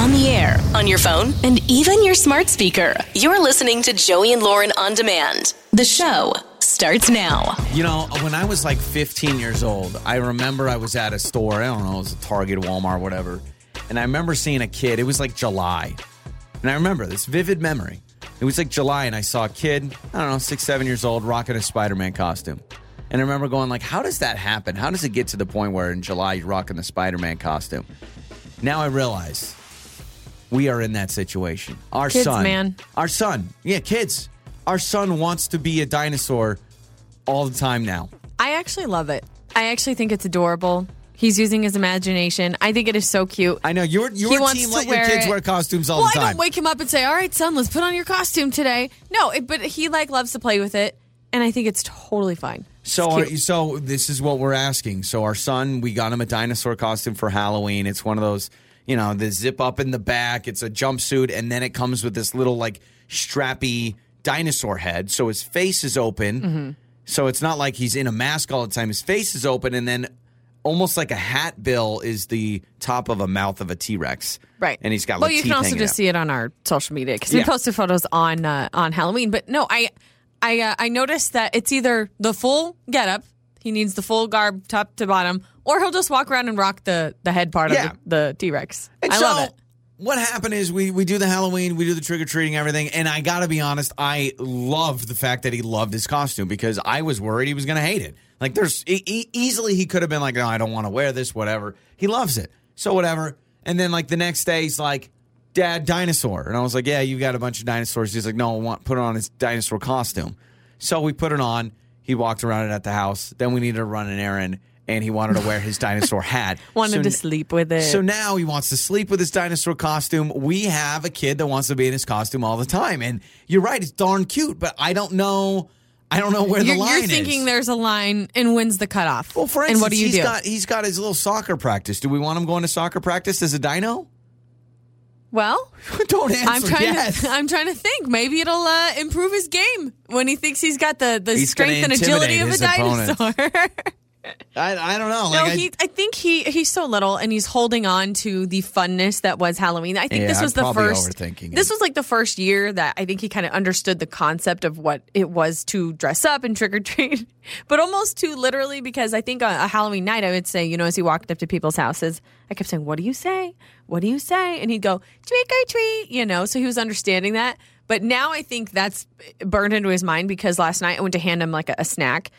on the air, on your phone, and even your smart speaker. You're listening to Joey and Lauren on demand. The show starts now. You know, when I was like 15 years old, I remember I was at a store. I don't know, it was a Target, Walmart, whatever. And I remember seeing a kid. It was like July. And I remember this vivid memory. It was like July, and I saw a kid, I don't know, six, seven years old, rocking a Spider Man costume. And I remember going, like, how does that happen? How does it get to the point where in July you're rocking the Spider Man costume? Now I realize we are in that situation. Our Kids, son, man. our son, yeah, kids. Our son wants to be a dinosaur all the time now. I actually love it. I actually think it's adorable. He's using his imagination. I think it is so cute. I know your your team let your kids it. wear costumes all well, the time. I don't wake him up and say, "All right, son, let's put on your costume today." No, it, but he like loves to play with it, and I think it's totally fine. So, our, so this is what we're asking. So, our son, we got him a dinosaur costume for Halloween. It's one of those, you know, the zip up in the back. It's a jumpsuit, and then it comes with this little like strappy dinosaur head. So his face is open. Mm-hmm. So it's not like he's in a mask all the time. His face is open, and then almost like a hat bill is the top of a mouth of a T Rex. Right. And he's got Well, like you can also just out. see it on our social media because Yeah. we posted photos on uh, on Halloween. But no, I I uh, I noticed that it's either the full getup, he needs the full garb top to bottom, or he'll just walk around and rock the the head part Yeah. of the, the T Rex. I so, love it. What happened is we we do the Halloween, we do the trick or treating, everything, and I got to be honest, I loved the fact that he loved his costume because I was worried he was going to hate it. Like there's e- e- easily he could have been like, no, I don't want to wear this, whatever. He loves it, so whatever. And then like the next day, he's like, Dad, dinosaur, and I was like, Yeah, you got a bunch of dinosaurs. He's like, No, I want put on his dinosaur costume. So we put it on. He walked around it at the house. Then we needed to run an errand. And he wanted to wear his dinosaur hat. Wanted So to sleep with it. so now he wants to sleep with his dinosaur costume. We have a kid that wants to be in his costume all the time. And you're right, it's darn cute, but I don't know I don't know where you're, the line is. you're thinking is. there's a line, and when's the cutoff? well, for instance, and what do you he's do? got he's got his little soccer practice. Do we want him going to soccer practice as a dino? Well, don't answer I'm trying yes. to I'm trying to think. Maybe it'll uh, improve his game when he thinks he's got the, the He's strength and agility of a dinosaur. I, I don't know. no, Like, I- he. I think he he's so little, and he's holding on to the funness that was Halloween. I think Yeah, this was I'm the first. This was like the first year that I think he kind of understood the concept of what it was to dress up and trick or treat, but almost too literally because I think on a Halloween night I would say, you know, as he walked up to people's houses, I kept saying, "What do you say? What do you say?" And he'd go, "Trick or treat," you know. So he was understanding that. But now I think that's burned into his mind because last night I went to hand him like a, a snack.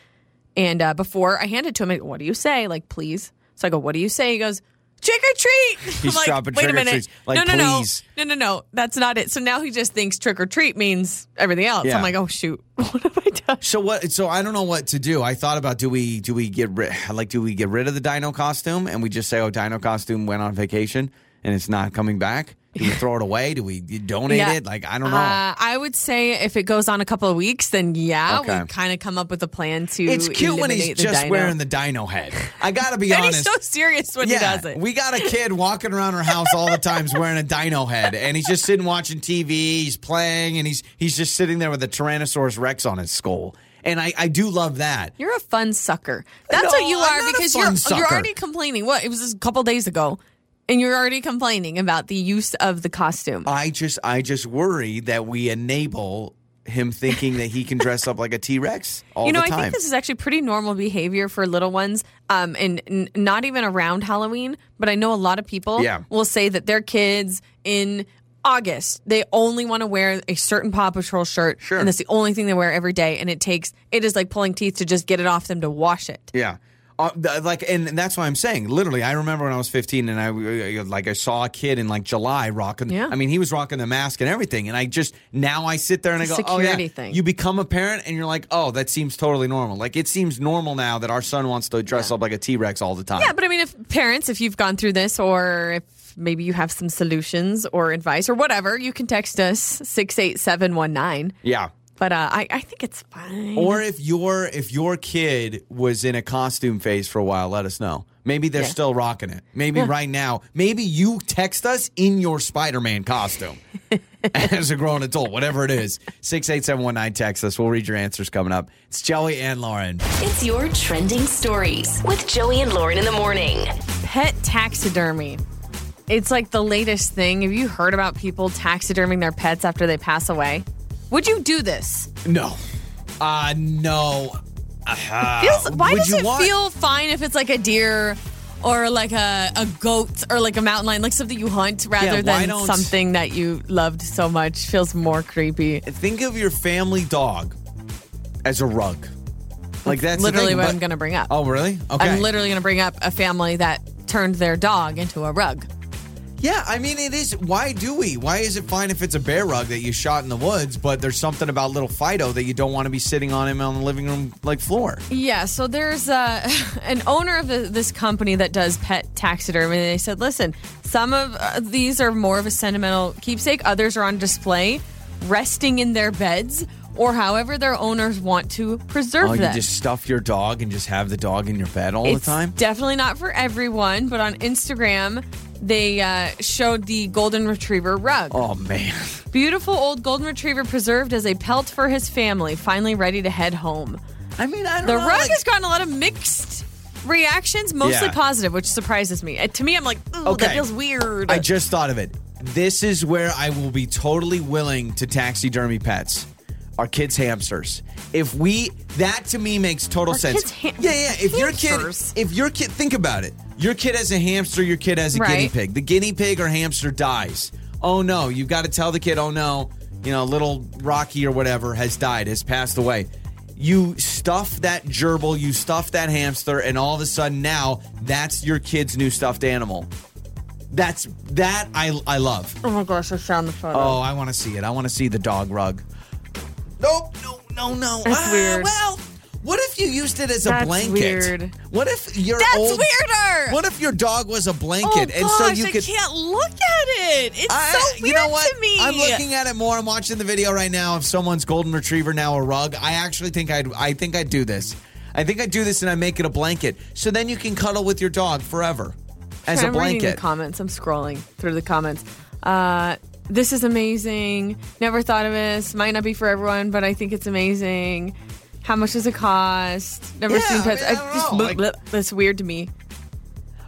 And uh, before I handed it to him, I go, what do you say? Like, please. So I go, what do you say? He goes, trick or treat. He's like, dropping wait trick a or minute. treats. Like, no, no, please. no. No, no, no. That's not it. So now he just thinks trick or treat means everything else. Yeah. I'm like, oh, shoot. What have I done? So what? So I don't know what to do. I thought about do we do we get rid like do we get rid of the dino costume and we just say oh dino costume went on vacation and it's not coming back? Do we throw it away? Do we donate Yeah. it? Like I don't know. Uh, I would say if it goes on a couple of weeks, then yeah, Okay. we kind of come up with a plan to. it's cute when he's just dino. wearing the dino head. I gotta be honest. he's so serious when he does it. we got a kid walking around our house all the time wearing a dino head, and he's just sitting watching TV. He's playing, and he's he's just sitting there with a Tyrannosaurus Rex on his skull. And I, I do love that. You're a fun sucker. That's No, what you are because you're you're already complaining. What? It was just a couple days ago. And you're already complaining about the use of the costume. I just I just worry that we enable him thinking that he can dress up like a T Rex all you know, the I think this is actually pretty normal behavior for little ones, um, and n- not even around Halloween. But I know a lot of people Yeah. will say that their kids in August they only want to wear a certain Paw Patrol shirt, Sure. and that's the only thing they wear every day. And it takes it is like pulling teeth to just get it off them to wash it. yeah. Uh, like and that's why I'm saying literally I remember when I was 15 and I uh, like I saw a kid in like July rocking Yeah. I mean he was rocking the mask and everything and I just now I sit there and I go It's oh yeah thing. you become a parent and you're like oh that seems totally normal like it seems normal now that our son wants to dress up like a T-Rex all the time Yeah, but I mean, if parents, if you've gone through this, or if maybe you have some solutions or advice or whatever, you can text us six eight seven one nine. yeah But uh, I, I think it's fine. Or if your if your kid was in a costume phase for a while, let us know. Maybe they're Yeah. still rocking it. Maybe right now, maybe you text us in your Spider-Man costume as a grown adult, whatever it is. Six eight seven one nine. Text us. We'll read your answers coming up. It's Joey and Lauren. It's your trending stories with Joey and Lauren in the morning. pet taxidermy It's like the latest thing. Have you heard about people taxiderming their pets after they pass away? Would you do this? No. Uh no. Uh, Feels, why would does it want- feel fine if it's like a deer or like a, a goat or like a mountain lion, like something you hunt rather Yeah, why than don't- something that you loved so much? Feels more creepy. think of your family dog as a rug. Like that's the literally thing, what but- I'm going to bring up. Oh, really? Okay. I'm literally going to bring up a family that turned their dog into a rug. Yeah, I mean, it is. Why do we? Why is it fine if it's a bear rug that you shot in the woods, but there's something about little Fido that you don't want to be sitting on him on the living room like floor? Yeah, so there's uh, an owner of the, this company that does pet taxidermy. And they said, listen, some of uh, these are more of a sentimental keepsake, others are on display, resting in their beds, or however their owners want to preserve Oh, you them. just stuff your dog and just have the dog in your bed all it's the time? definitely not for everyone, but on Instagram, they uh, showed the golden retriever rug. Oh man. Beautiful old golden retriever preserved as a pelt for his family, finally ready to head home. I mean, I don't The know. rug like- has gotten a lot of mixed reactions, mostly Yeah. positive, which surprises me. Uh, to me, I'm like, ooh, Okay. that feels weird. I just thought of it. This is where I will be totally willing to taxidermy pets. Our kids' hamsters. If we that to me makes total Our sense. kids' ham- yeah, yeah. If your kid, if your kid, think about it. Your kid has a hamster. Your kid has a guinea pig. The guinea pig or hamster dies. Oh no! You've got to tell the kid. Oh no! You know, little Rocky or whatever has died, has passed away. You stuff that gerbil, you stuff that hamster, and all of a sudden now that's your kid's new stuffed animal. That's that I I love. oh my gosh, I found the photo. Oh, I want to see it. I want to see the dog rug. Nope, no, no, no. That's Ah, weird. Well, what if you used it as a That's blanket? weird. What if your That's old, weirder. What if your dog was a oh blanket, gosh, and so you could I can't look at it. It's I- so weird you know what? to me. I'm looking at it more. I'm watching the video right now of someone's golden retriever now a rug. I actually think I'd I think I'd do this. I think I'd do this and I make it a blanket. So then you can cuddle with your dog forever as a I'm reading the blanket. comments. I'm scrolling through the comments. Uh, this is amazing. Never thought of this. Might not be for everyone, but I think it's amazing. How much does it cost? Never Yeah, seen I pets. mean, I just, like- bleh, that's weird to me.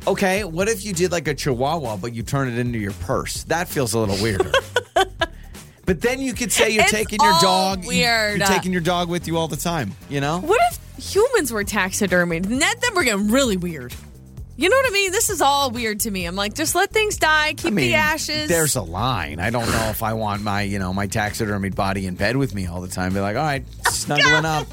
Okay, what if you did like a chihuahua, but you turn it into your purse? That feels a little weirder. but then you could say you're It's taking your dog. weird. You're taking your dog with you all the time. You know? What if humans were taxidermied? Then then we're getting really weird. You know what I mean? This is all weird to me. I'm like, just let things die. Keep I mean, the ashes. there's a line. I don't know if I want my, you know, my taxidermied body in bed with me all the time. Be like, all right, snuggling up.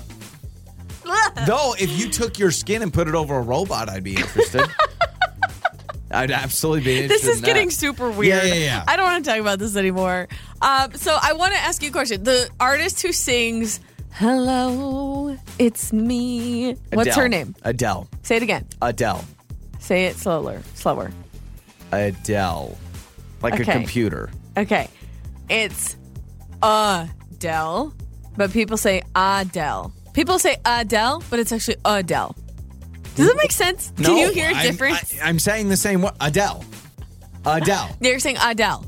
Though, if you took your skin and put it over a robot, I'd be interested. I'd absolutely be interested. this is in getting that. super weird. Yeah, yeah, yeah. I don't want to talk about this anymore. Um, so I want to ask you a question. The artist who sings "Hello, it's me." What's her name? Adele. Say it again. Adele. Say it slower. Slower. Adele. Like a computer. Okay. It's Adele, but people say Adele. People say Adele, but it's actually Adele. Does it make sense? Can you hear a I'm- difference? I, am saying the same word. Adele. Adele. They're saying Adele.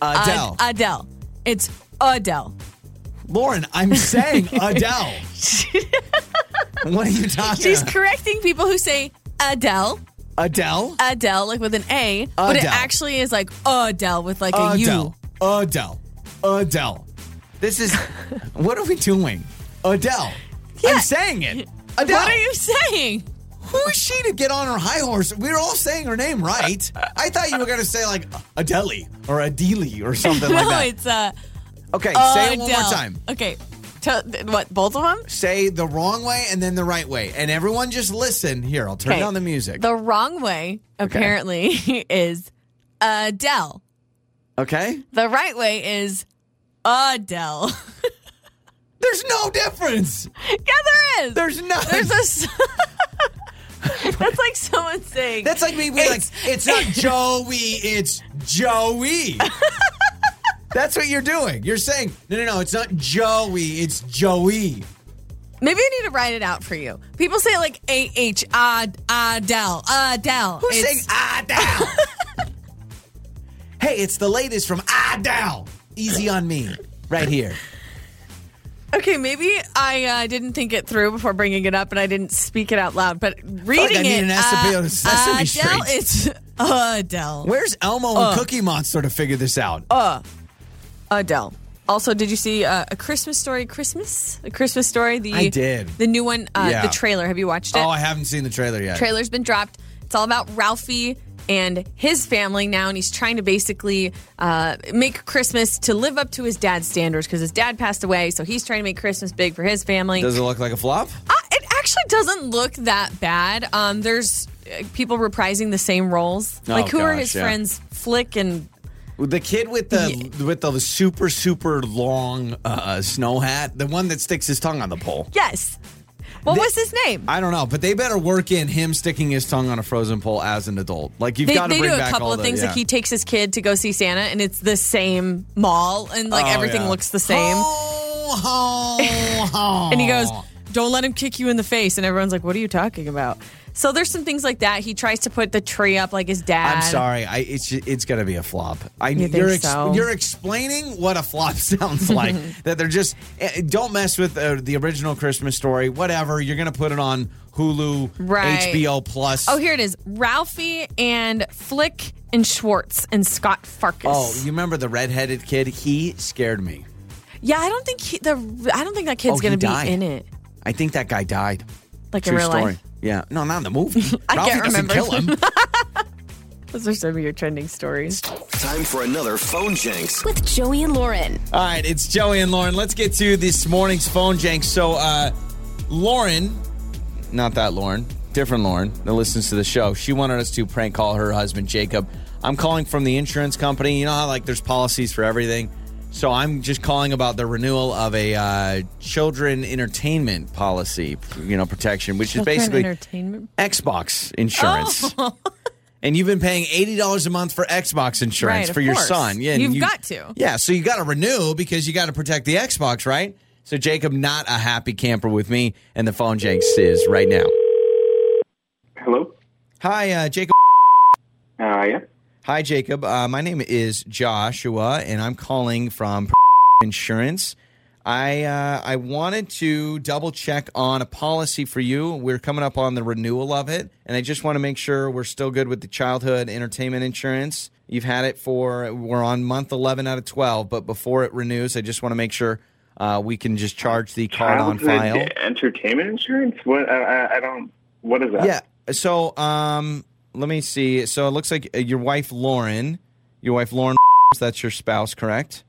Adele. Ad- Adele. It's Adele. Lauren, I'm saying Adele. what are you talking She's about? correcting people who say Adele, Adele? Adele, like with an A, but it Adele. actually is like Adele with like a U. Adele. Adele. Adele. This is. what are we doing? Adele. Yeah. I'm saying it. Adele. What are you saying? Who is she to get on her high horse? We were all saying her name right. I thought you were going to say like Adele or Adele or something like that. no, it's uh, Okay, say it one Adele. more time. Okay. Tell, what, both of them? Say the wrong way and then the right way. And everyone just listen. Here, I'll turn Okay. down the music. The wrong way, apparently, is Adele. okay? The right way is Adele. There's no difference. yeah, there is. There's no. There's a. s- That's like someone saying. That's like me being like, it's not Joey, it's Joey. That's what you're doing. You're saying, no, no, no, it's not Joey, it's Joey. Maybe I need to write it out for you. People say like A H Ad Adele Adele. Who's It's- saying Adele? hey, it's the latest from Adele. Easy on me, right here. Okay, maybe I uh, didn't think it through before bringing it up, and I didn't speak it out loud. But reading I need it, an Sesame- uh, Sesame Adele, Street. it's Adele. Where's Elmo and Cookie Monster to figure this out? Adele. Also, did you see uh, a Christmas story? Christmas, a Christmas story. The I did. the new one, uh, Yeah. the trailer. Have you watched it? oh, I haven't seen the trailer yet. trailer's been dropped. It's all about Ralphie and his family now, and he's trying to basically uh, make Christmas to live up to his dad's standards because his dad passed away. So he's trying to make Christmas big for his family. Does it look like a flop? Uh, it actually doesn't look that bad. Um, there's uh, people reprising the same roles. Oh, like who are his yeah. friends? Flick and The kid with the with the super super long uh, snow hat, the one that sticks his tongue on the pole. yes. What They- was his name? I don't know, but they better work in him sticking his tongue on a frozen pole as an adult. Like you've They, got to they bring do a couple of the- things. yeah. Like he takes his kid to go see Santa, and it's the same mall, and like Oh, everything yeah. looks the same. Ho, ho, ho. And he goes, Don't let him kick you in the face. And everyone's like, What are you talking about? So there's some things like that. He tries to put the tree up like his dad. I'm sorry. I, it's it's gonna be a flop. I, You are ex- so? you're explaining what a flop sounds like. that they're just eh, don't mess with uh, the original Christmas story. Whatever. You're gonna put it on Hulu, Right. HBO Plus. Oh, here it is Ralphie and Flick and Schwartz and Scott Farkus. Oh, you remember the redheaded kid? He scared me. yeah, I don't think he, the I don't think that kid's Oh, gonna be died. in it. I think that guy died. Like True in real story. life. Yeah. No, not in the movie. I Ralphie can't doesn't remember. kill him. Those are some of your trending stories. Time for another phone janks. With Joey and Lauren. All right, it's Joey and Lauren. Let's get to this morning's phone jank. So, uh, Lauren, not that Lauren, different Lauren that listens to the show, she wanted us to prank call her husband, Jacob. I'm calling from the insurance company. You know how, like, there's policies for everything? So, I'm just calling about the renewal of a uh, children entertainment policy, you know, protection, which Children is basically entertainment. Xbox insurance. And you've been paying eighty dollars a month for Xbox insurance Right, for your course. son. Yeah, You've you- got to. Yeah, so you got to renew because you got to protect the Xbox, right? So Jacob, not a happy camper with me, and the phone janks is right now. Hello? Hi, uh, Jacob. Uh, yeah. Hi, Jacob. Uh, my name is Joshua, and I'm calling from Insurance. I uh, I wanted to double check on a policy for you. We're coming up on the renewal of it, and I just want to make sure we're still good with the childhood entertainment insurance. You've had it for we're on month eleven out of twelve, but before it renews, I just want to make sure uh, we can just charge the card on file. Entertainment insurance? What? I, I, I don't. What is that? Yeah. So, um, let me see. So it looks like uh, your wife Lauren, your wife Lauren, that's your spouse, correct?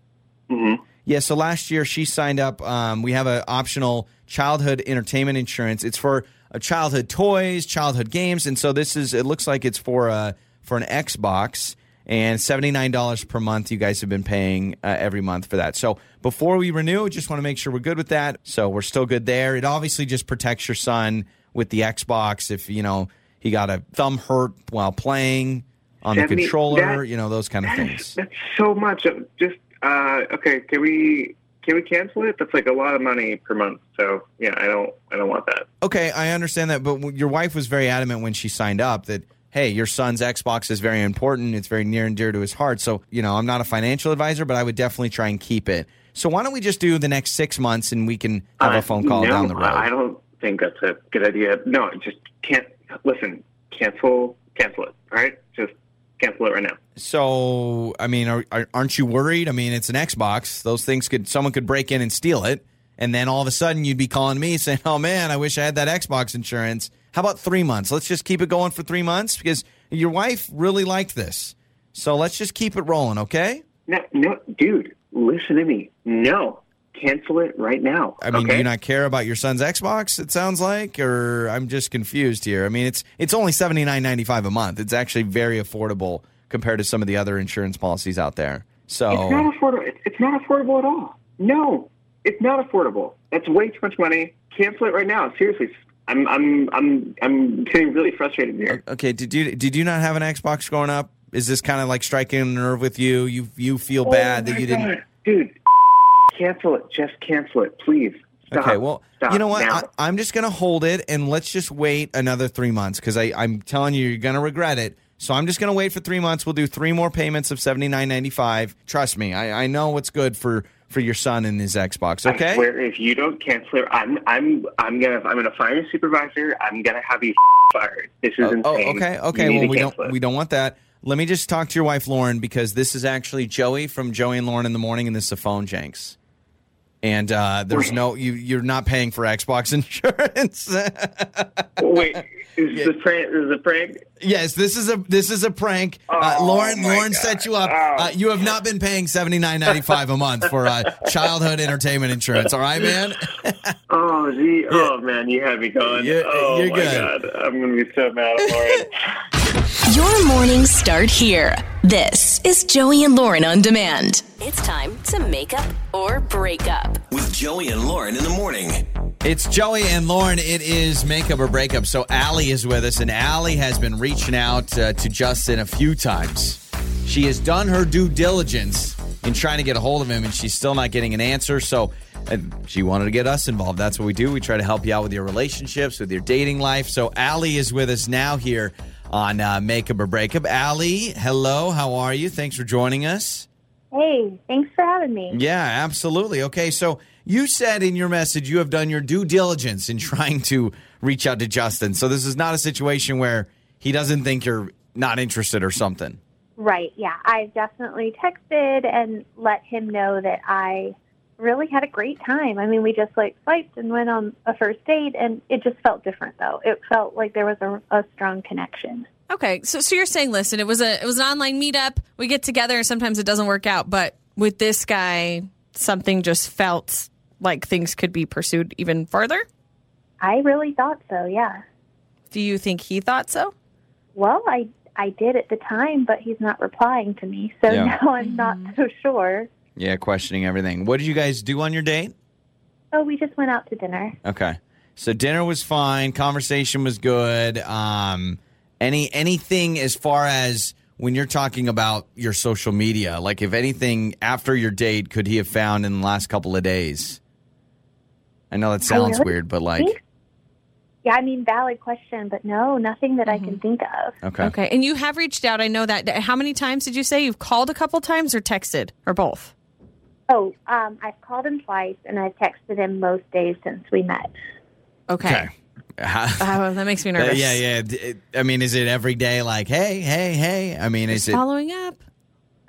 Mm-hmm. Yeah. So last year she signed up. Um, we have an optional childhood entertainment insurance. It's for uh, childhood toys, childhood games, and so this is. It looks like it's for uh for an Xbox and seventy nine dollars per month. You guys have been paying uh, every month for that. So before we renew, just want to make sure we're good with that. So we're still good there. It obviously just protects your son with the Xbox if you know he got a thumb hurt while playing on the 70 controller. that- you know those kind of things. That's so much. Just uh, okay. Can we can we cancel it? That's like a lot of money per month. So yeah, I don't I don't want that. Okay, I understand that, but w- your wife was very adamant when she signed up that hey, your son's Xbox is very important. It's very near and dear to his heart. So, you know, I'm not a financial advisor, but I would definitely try and keep it. So, why don't we just do the next six months and we can have Uh, a phone call no, down the road? I I don't think that's a good idea. No, I just can't. Listen, cancel cancel it. All right, just cancel it right now. So, I mean, are, are, aren't you worried? I mean, it's an Xbox. Those things could someone could break in and steal it, and then all of a sudden you'd be calling me saying, "Oh man, I wish I had that Xbox insurance." How about three months? Let's just keep it going for three months because your wife really liked this. So let's just keep it rolling, okay? No, no, dude, listen to me. No, cancel it right now. I mean, okay? do you not care about your son's Xbox? It sounds like, or I'm just confused here. I mean, it's it's only seventy nine ninety five a month. It's actually very affordable compared to some of the other insurance policies out there. So It's not affordable. It's, not affordable at all. No, it's not affordable. That's way too much money. Cancel it right now. Seriously, I'm I'm I'm I'm getting really frustrated here. Okay, did you did you not have an Xbox growing up? Is this kind of like striking a nerve with you? You you feel oh bad Oh that my you didn't. Dude. Cancel it. Just cancel it, please. Stop. Okay, well, Stop you know what? now. I, I'm just gonna hold it and let's just wait another three months because I'm telling you, you're gonna regret it. So I'm just gonna wait for three months. We'll do three more payments of seventy nine ninety five. Trust me, I, I know what's good for for your son and his Xbox. I Okay. swear, if you don't cancel it, I'm I'm I'm gonna I'm gonna fire your supervisor. I'm gonna have you fired. This is Oh, oh insane. oh, okay, okay. Well, we don't it. we don't want that. Let me just talk to your wife Lauren because this is actually Joey from Joey and Lauren in the morning, and this is a phone janks. And uh, there's no you. You're not paying for Xbox insurance. Wait, is this a prank? Is this a prank? yes, this is a this is a prank. uh, Oh, Lauren Lauren God. set you up. Oh. Uh, you have not been paying seventy nine ninety five a month for uh, childhood entertainment insurance. All right, man. Oh, gee. Oh, man, you had me going. You're- oh, you're my good. God. I'm going to be so mad at Lauren. Your mornings start here. This is Joey and Lauren on demand. It's time to make up or break up. With Joey and Lauren in the morning. It's Joey and Lauren. It is makeup or breakup. So Allie is with us, and Allie has been reaching out uh, to Justin a few times. She has done her due diligence in trying to get a hold of him, and she's still not getting an answer. So uh, she wanted to get us involved. That's what we do. We try to help you out with your relationships, with your dating life. So Allie is with us now here on uh, Makeup or Breakup. Allie, hello. How are you? Thanks for joining us. Hey, thanks for having me. Yeah, absolutely. Okay, so you said in your message you have done your due diligence in trying to reach out to Justin. So this is not a situation where he doesn't think you're not interested or something. Right, yeah. I've definitely texted and let him know that I really had a great time. I mean, we just like swiped and went on a first date, and it just felt different, though. It felt like there was a, a strong connection. Okay, so so you're saying, listen, it was a it was an online meetup. We get together, and sometimes it doesn't work out. But with this guy, something just felt like things could be pursued even further. I really thought so, yeah. Do you think he thought so? Well, I I did at the time, but he's not replying to me, so Yeah. now I'm not mm-hmm. so sure. Yeah, questioning everything. What did you guys do on your date? Oh, we just went out to dinner. Okay. So dinner was fine, conversation was good. Um any anything as far as when you're talking about your social media, like if anything after your date could he have found in the last couple of days? I know that sounds really weird, but like think- Yeah, I mean, valid question, but no, nothing that I can think of. okay. Okay, and you have reached out. I know that. How many times did you say you've called a couple times or texted or both? Oh, um, I've called him twice, and I've texted him most days since we met. Okay, Okay. Uh, that makes me Uh, nervous. yeah, yeah. It- I mean, is it every day like, hey, hey, hey? I mean, is it? Following up.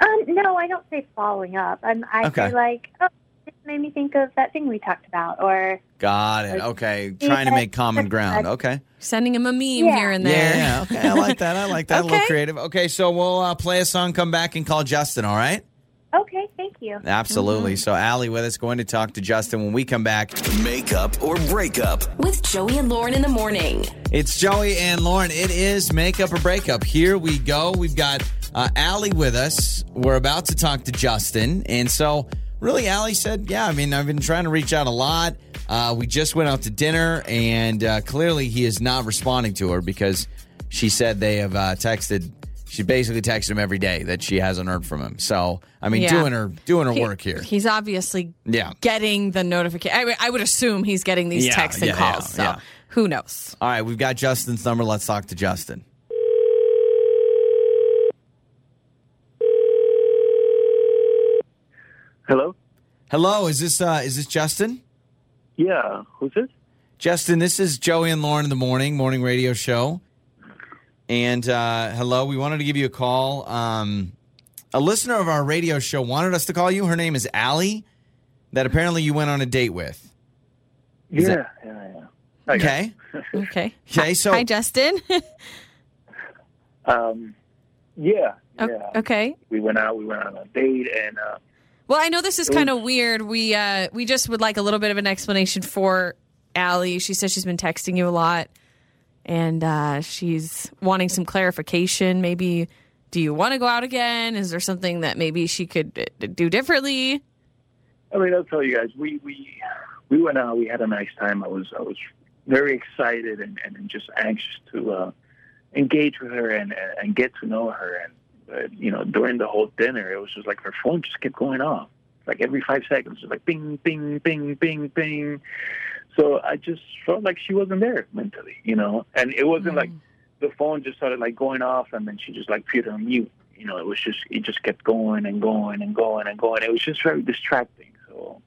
Um, no, I don't say following up. I'm, I Okay. say like, oh, this made me think of that thing we talked about, or Got it. Okay. Trying to make common ground. Okay. Sending him a meme Yeah. here and there. Yeah, yeah. Okay. I like that. I like that. A little Okay. creative. Okay. So we'll uh, play a song, come back, and call Justin, all right? Okay, thank you. Absolutely. So Allie with us going to talk to Justin when we come back. Make up or break up. With Joey and Lauren in the morning. It's Joey and Lauren. It is makeup or breakup. Here we go. We've got uh, Allie with us. We're about to talk to Justin. And so, really, Allie said, Yeah, I mean, I've been trying to reach out a lot. Uh, we just went out to dinner, and uh, clearly he is not responding to her because she said they have uh, texted. She basically texts him every day that she hasn't heard from him. So, I mean, Yeah. doing her doing her He- work here. He's obviously Yeah. getting the notification. I, would- I would assume he's getting these Yeah, texts and yeah, calls. yeah, so yeah. who knows? All right, we've got Justin's number. Let's talk to Justin. Hello? Hello, is this uh, is this Justin? Yeah, who's this? Justin, this is Joey and Lauren in the morning, morning radio show. And uh, hello, we wanted to give you a call. Um, a listener of our radio show wanted us to call you. Her name is Allie, that apparently you went on a date with. Is yeah, it- yeah, yeah. Okay. Okay. Okay, so Hi, Justin. Um, yeah, yeah. okay. We went out. We went on a date, and uh, Well, I know this is kind of weird. We uh, we just would like a little bit of an explanation for Allie. She says she's been texting you a lot, and uh, she's wanting some clarification. Maybe, do you want to go out again? Is there something that maybe she could uh, do differently? I mean, I'll tell you guys. We we we went out. We had a nice time. I was I was very excited and, and just anxious to uh, engage with her and and get to know her. And uh, you know, during the whole dinner, it was just like her phone just kept going off, like every five seconds, just like bing, bing, bing, bing, bing. So I just felt like she wasn't there mentally, you know. And it wasn't like mm. the phone just started like going off, and then she just like put it on mute. You know, it was just it just kept going and going and going and going. It was just very distracting. So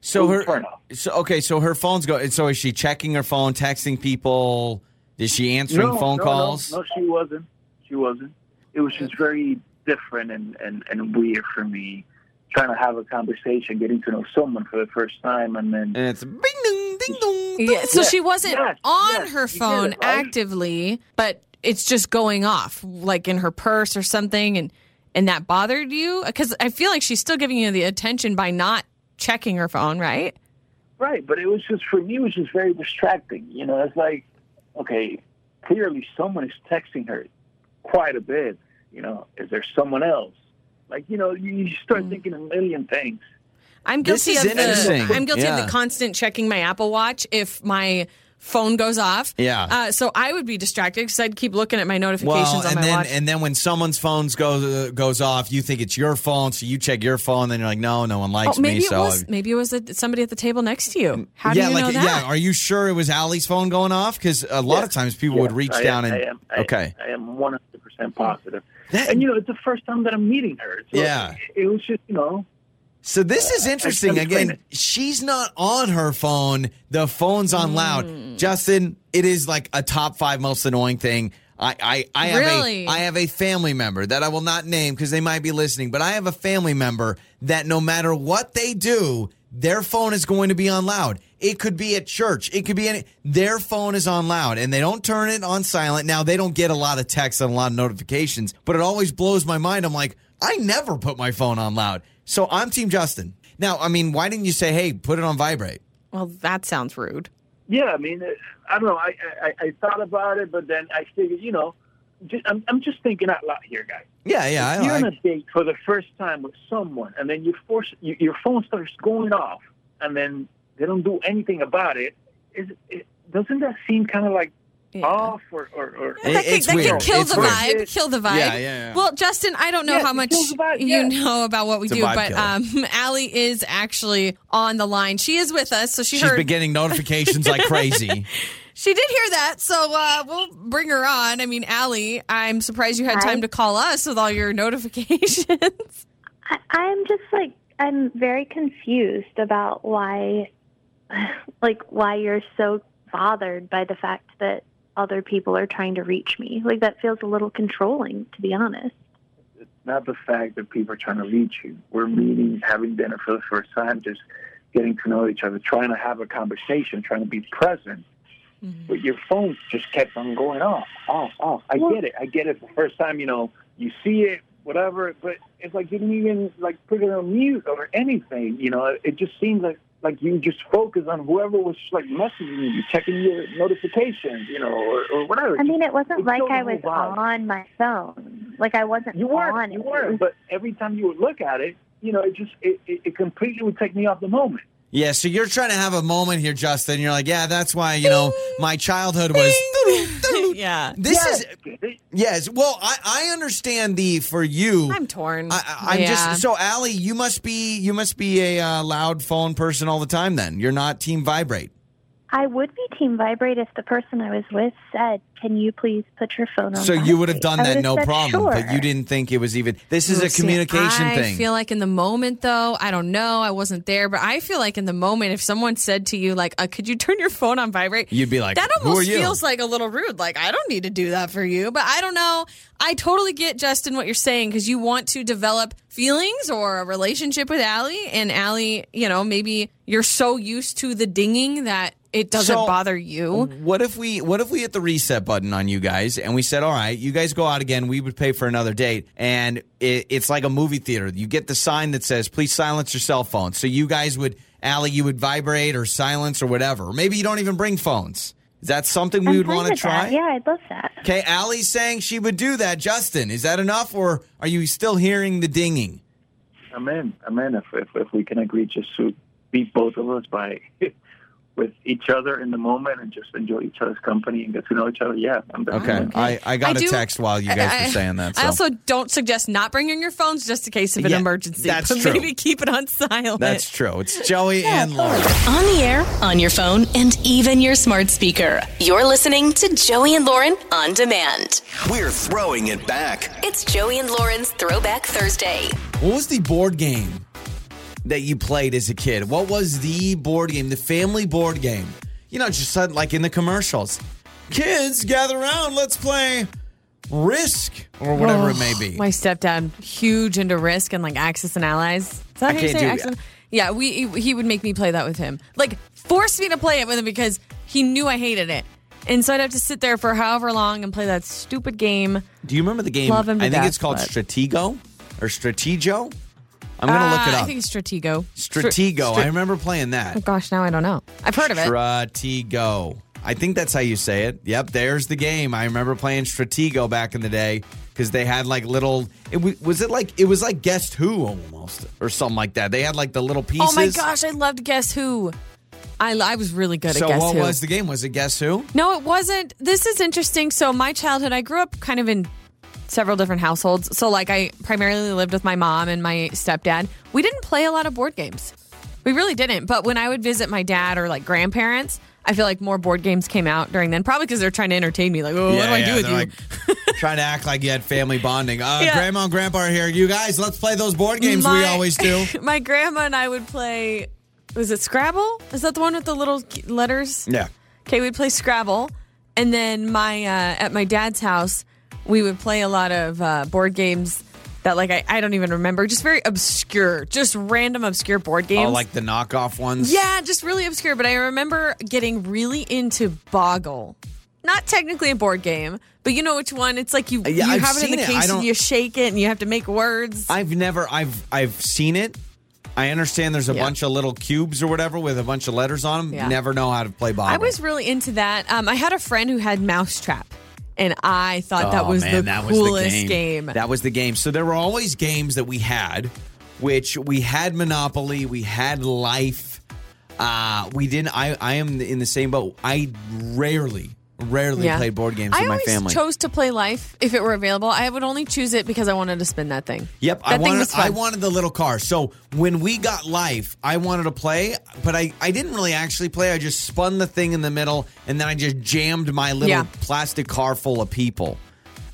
so her turn off. so okay, so her phone's go. So is she checking her phone, texting people? Is she answering no, phone no, calls? No, no, she wasn't. She wasn't. It was just very different and, and, and weird for me trying to have a conversation, getting to know someone for the first time, and then And it's bing dong, ding dong. Yeah, so Yeah, she wasn't yes, on yes, her you get phone it, right? actively, but it's just going off, like in her purse or something, and and that bothered you because I feel like she's still giving you the attention by not checking her phone, right? Right, but it was just for me. It was just very distracting. You know, it's like, okay, clearly someone is texting her quite a bit. You know, is there someone else? Like, you know, you, you start mm. thinking a million things. I'm This guilty is of interesting. the I'm guilty Yeah. of the constant checking my Apple Watch if my phone goes off. Yeah. Uh, so I would be distracted because I'd keep looking at my notifications Well, on and my then watch. and then when someone's phones goes uh, goes off, you think it's your phone, so you check your phone. and Then you're like, no, no one likes oh, maybe me. it so was maybe it was a, somebody at the table next to you. How yeah, do you like know that? yeah. Are you sure it was Allie's phone going off? Because a lot of times people would reach I down am, and I am, I, okay, I am 100% positive. That- and, you know, it's the first time that I'm meeting her. So Yeah. It was just, you know, So this is interesting. Again, she's not on her phone. The phone's on loud. Hmm. Justin, it is like a top five most annoying thing. I, I, I have Really? a I have a family member that I will not name because they might be listening, but I have a family member that no matter what they do, their phone is going to be on loud. It could be at church. It could be any their phone is on loud and they don't turn it on silent. Now they don't get a lot of texts and a lot of notifications, but it always blows my mind. I'm like, I never put my phone on loud. So I'm Team Justin. Now, I mean, why didn't you say, hey, put it on vibrate? well, that sounds rude. yeah, I mean, uh, I don't know. I, I, I thought about it, but then I figured, you know, just, I'm, I'm just thinking out loud here, guys. Yeah, yeah. You're I, on I, a date for the first time with someone, and then you force you, your phone starts going off, and then they don't do anything about it. Is it doesn't that seem kind of like Yeah. off or or, or It- that could, it's that could kill It's the weird. vibe. Kill the vibe. Yeah, yeah, yeah. Well, Justin, I don't know Yes, how much vibe, you yes. know about what we It's do, but killer. um, Allie is actually on the line. She is with us, so she she's heard. been getting notifications like crazy. She did hear that, so uh, we'll bring her on. I mean, Allie, I'm surprised you had Hi. time to call us with all your notifications. I, I'm just like I'm very confused about why, like why you're so bothered by the fact that other people are trying to reach me. Like that feels a little controlling, to be honest. It's not the fact that people are trying to reach you. We're meeting, having dinner for the first time, just getting to know each other, trying to have a conversation, trying to be present. Mm-hmm. But your phone just kept on going off, off, off. I get it. I get it. The first time, you know, you see it, whatever. But it's like you didn't even like put it on mute or anything. You know, it just seems like like you just focus on whoever was like messaging you, checking your notifications, you know, or, or whatever. I mean, it wasn't It's like I was vibe. on my phone. Like I wasn't You weren't. on You weren't. But every time you would look at it, you know, it just it, it, it completely would take me off the moment. Yeah, so you're trying to have a moment here, Justin. You're like, yeah, that's why, you know, my childhood was. Yeah. This Yes. is. Yes. Well, I, I understand the for you. I'm torn. I, I- I'm Yeah. just so Allie. You must be you must be a uh, loud phone person all the time. Then you're not Team Vibrate. I would be Team Vibrate if the person I was with said, "Can you please put your phone on?" So you would have done that no said, problem, but you didn't think it was even. This is a See, communication I thing. feel like in the moment, though, I don't know. I wasn't there, but I feel like in the moment, if someone said to you, like, uh, "Could you turn your phone on vibrate?" You'd be like, "That "Who are almost you?" feels like a little rude." Like, I don't need to do that for you, but I don't know. I totally get Justin what you're saying because you want to develop feelings or a relationship with Allie, and Allie, you know, maybe you're so used to the dinging that it doesn't So- bother you. What if we what if we hit the reset button on you guys and we said, all right, you guys go out again. We would pay for another date, and it, it's like a movie theater. You get the sign that says, please silence your cell phone. So you guys would, Allie, you would vibrate or silence or whatever. Maybe you don't even bring phones. Is that something we I'm would want to with that. try? Yeah, I'd love that. Okay, Allie's saying she would do that. Justin, is that enough, or are you still hearing the dinging? I'm in. I'm in. If, if if we can agree just to beat both of us by with each other in the moment and just enjoy each other's company and get to know each other, yeah, I'm down. Okay, I, I got I a do- text while you guys I- were saying that. So. I also don't suggest not bringing your phones just in case of an Yeah, emergency. that's but true. maybe keep it on silent. That's true. It's Joey and Lauren On the air, on your phone, and even your smart speaker. You're listening to Joey and Lauren on demand. We're throwing it back. It's Joey and Lauren's Throwback Thursday. What was the board game that you played as a kid? What was the board game, the family board game? You know, just said like in the commercials. Kids, gather around. Let's play Risk or whatever it may be. My stepdad, huge into Risk and like Axis and Allies. Is that I how you can't say do Axis? Yeah, we he would make me play that with him. Like force me to play it with him because he knew I hated it. And so I'd have to sit there for however long and play that stupid game. Do you remember the game? Love him I think death, it's called but- Stratego or Stratego. I'm going to look it Uh, up. I think Stratego. Stratego. Stra- I remember playing that. oh gosh, now I don't know. I've heard of it. Stratego. I think that's how you say it. Yep, there's the game. I remember playing Stratego back in the day because they had like little. It wa- was it like it was like Guess Who almost or something like that. They had like the little pieces. Oh my gosh, I loved Guess Who. I, I was really good So at Guess Who. So what was the game? Was it Guess Who? No, it wasn't. This is interesting. So, my childhood, I grew up kind of in several different households. So, like, I primarily lived with my mom and my stepdad. We didn't play a lot of board games. We really didn't. But when I would visit my dad or like grandparents, I feel like more board games came out during then. Probably because they're trying to entertain me. Like, oh, what do I do with you? like trying to act like you had family bonding. Uh, Yeah. Grandma and Grandpa are here. You guys, let's play those board games we always do. my grandma and I would play. Was it Scrabble? Is that the one with the little letters? Yeah. Okay, we'd play Scrabble, and then my uh, at my dad's house, we would play a lot of uh, board games that like I, I don't even remember, just very obscure, just random obscure board games. Oh, like the knockoff ones. yeah, just really obscure. But I remember getting really into Boggle. Not technically a board game, but you know which one? It's like you Yeah, you I've have it in the. Case and you shake it and you have to make words. I've never. I've I've seen it. I understand there's a Yeah. bunch of little cubes or whatever with a bunch of letters on them. Yeah. Never know how to play Boggle. I was really into that. Um, I had a friend who had Mousetrap, and I thought that Oh, was man, the that was coolest game. That was the game. So there were always games that we had, which we had Monopoly, we had Life. Uh, we didn't. I I am in the same boat. I rarely, rarely Yeah. played board games I with my family. chose to play Life if it were available. I would only choose it because I wanted to spin that thing. Yep, that I wanted. I wanted the little car. So when we got life, I wanted to play, but I I didn't really actually play. I just spun the thing in the middle, and then I just jammed my little Yeah. plastic car full of people.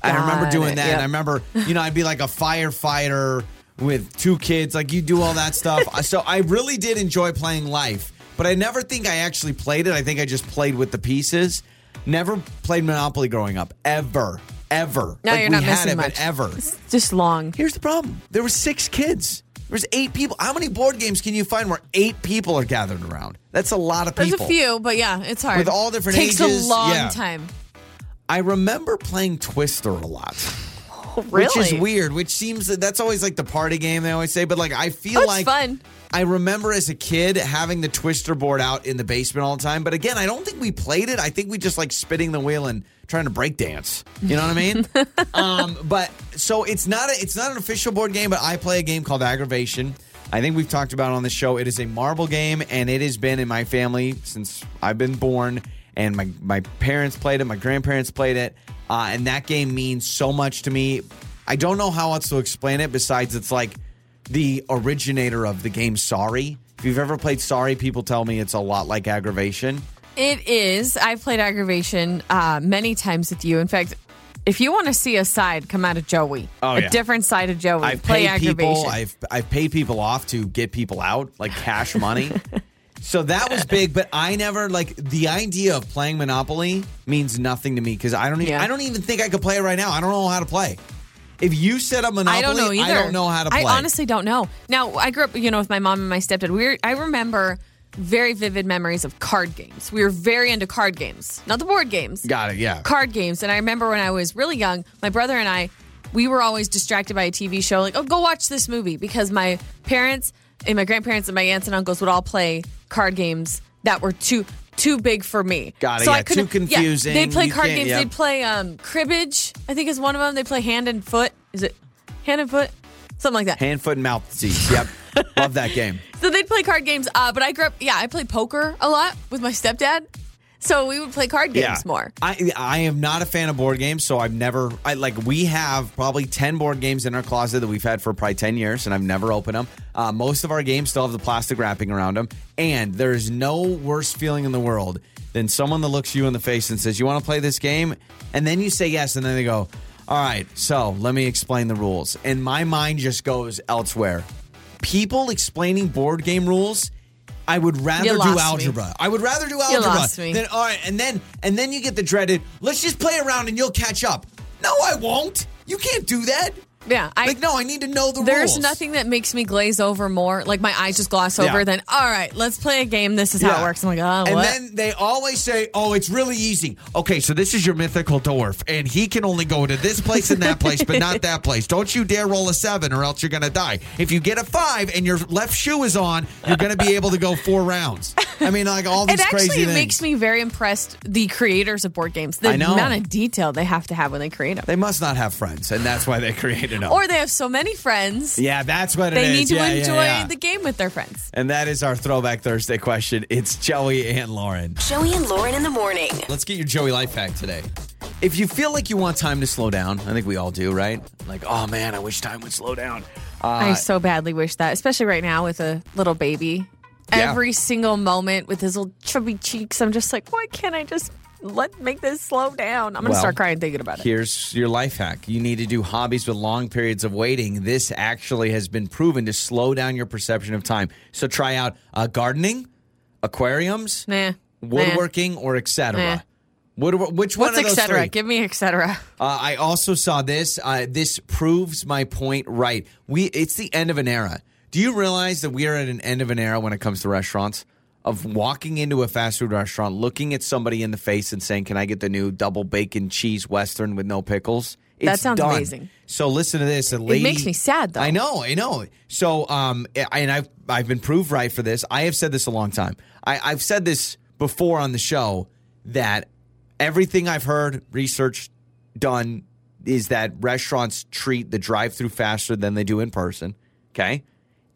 I remember doing it, that. yep. And I remember, you know, I'd be like a firefighter with two kids. Like you do all that stuff. so I really did enjoy playing life, but I never think I actually played it. I think I just played with the pieces. Never played Monopoly growing up, ever, ever. No, like you're not missing it, much. ever. It's just long. Here's the problem. There were six kids. There's eight people. How many board games can you find where eight people are gathered around? That's a lot of people. There's a few, but yeah, it's hard. With all different Takes ages, Takes a long yeah. time. I remember playing Twister a lot, Really? which is weird. Which seems that that's always like the party game they always say. But like I feel Oh, it's like fun. I remember as a kid having the Twister board out in the basement all the time. But again, I don't think we played it. I think we just like spinning the wheel and trying to break dance. You know what I mean? um, but so it's not a, it's not an official board game, but I play a game called Aggravation. I think we've talked about it on the show. It is a marble game, and it has been in my family since I've been born. And my my parents played it, my grandparents played it, uh, and that game means so much to me. I don't know how else to explain it besides it's like the originator of the game Sorry. If you've ever played Sorry, people tell me it's a lot like Aggravation. It is. I've played aggravation uh, many times with you. In fact, if you want to see a side come out of Joey, Oh, a yeah. different side of Joey, I've play paid aggravation. people. I've I've paid people off to get people out, like cash money. so that was big, but I never like the idea of playing Monopoly means nothing to me because I don't even Yeah. I don't even think I could play it right now. I don't know how to play. If you set up Monopoly, I don't know either. I don't know how to play. I honestly don't know. Now, I grew up, you know, with my mom and my stepdad. We were, I remember very vivid memories of card games. We were very into card games, not the board games. got it. Yeah. card games. And I remember when I was really young, my brother and I, we were always distracted by a TV show, like, oh, go watch this movie because my parents and my grandparents and my aunts and uncles would all play card games that were too too big for me. Got it, So yeah, I couldn't. too confusing. they'd play You card can't- games. yeah. They'd play um, cribbage. I think is one of them. They play hand and foot. Is it hand and foot? Something like that. Hand, foot, and mouth disease. Yep. Love that game. So they'd play card games. Uh, but I grew up. Yeah, I played poker a lot with my stepdad. So we would play card games more. I I am not a fan of board games, so I've never I like we have probably ten board games in our closet that we've had for probably ten years, and I've never opened them. Uh, most of our games still have the plastic wrapping around them, and there's no worse feeling in the world than someone that looks you in the face and says, "You want to play this game?" and then you say yes, and then they go, "All right, so let me explain the rules," and my mind just goes elsewhere. People explaining board game rules I would rather do lost me. algebra. I would rather do algebra lost me. than all right, and then and then you get the dreaded. Let's just play around and you'll catch up. No, I won't. You can't do that. Yeah, I like no, I need to know the rules. There's rules. nothing that makes me glaze over more. Like my eyes just gloss over. Yeah. Than all right, let's play a game. This is how Yeah. it works. I'm like, oh, and what? then they always say, "Oh, it's really easy." Okay, so this is your mythical dwarf, and he can only go to this place and that place, but not that place. Don't you dare roll a seven, or else you're gonna die. If you get a five and your left shoe is on, you're gonna be able to go four rounds. I mean, like all these crazy things. it crazy actually things. makes me very impressed. The creators of board games, the I know. amount of detail they have to have when they create them, they must not have friends, and that's why they created them. or they have so many friends. yeah, that's what it They is. need to Yeah, yeah, enjoy yeah. the game with their friends. And that is our Throwback Thursday question. It's Joey and Lauren. Joey and Lauren in the morning. Let's get your Joey life hack today. If you feel like you want time to slow down, I think we all do, right? Like, oh man, I wish time would slow down. Uh, I so badly wish that, especially right now with a little baby. Yeah. Every single moment with his little chubby cheeks, I'm just like, why can't I just let make this slow down? I'm gonna Well, start crying thinking about it. Here's your life hack. You need to do hobbies with long periods of waiting. This actually has been proven to slow down your perception of time. So try out uh, gardening, aquariums, Nah. woodworking, or etc. Nah. Wood, which one What's of those etc. Give me etc. Uh, I also saw this. Uh, this proves my point right. We it's the end of an era. Do you realize that we are at an end of an era when it comes to restaurants? Of walking into a fast food restaurant, looking at somebody in the face and saying, "Can I get the new double bacon cheese western with no pickles?" That sounds done. amazing. So listen to this. A lady, makes me sad, though. I know, I know. So, um, and I've I've been proved right for this. I have said this a long time. I, I've said this before on the show that everything I've heard, research done, is that restaurants treat the drive-through faster than they do in person. Okay,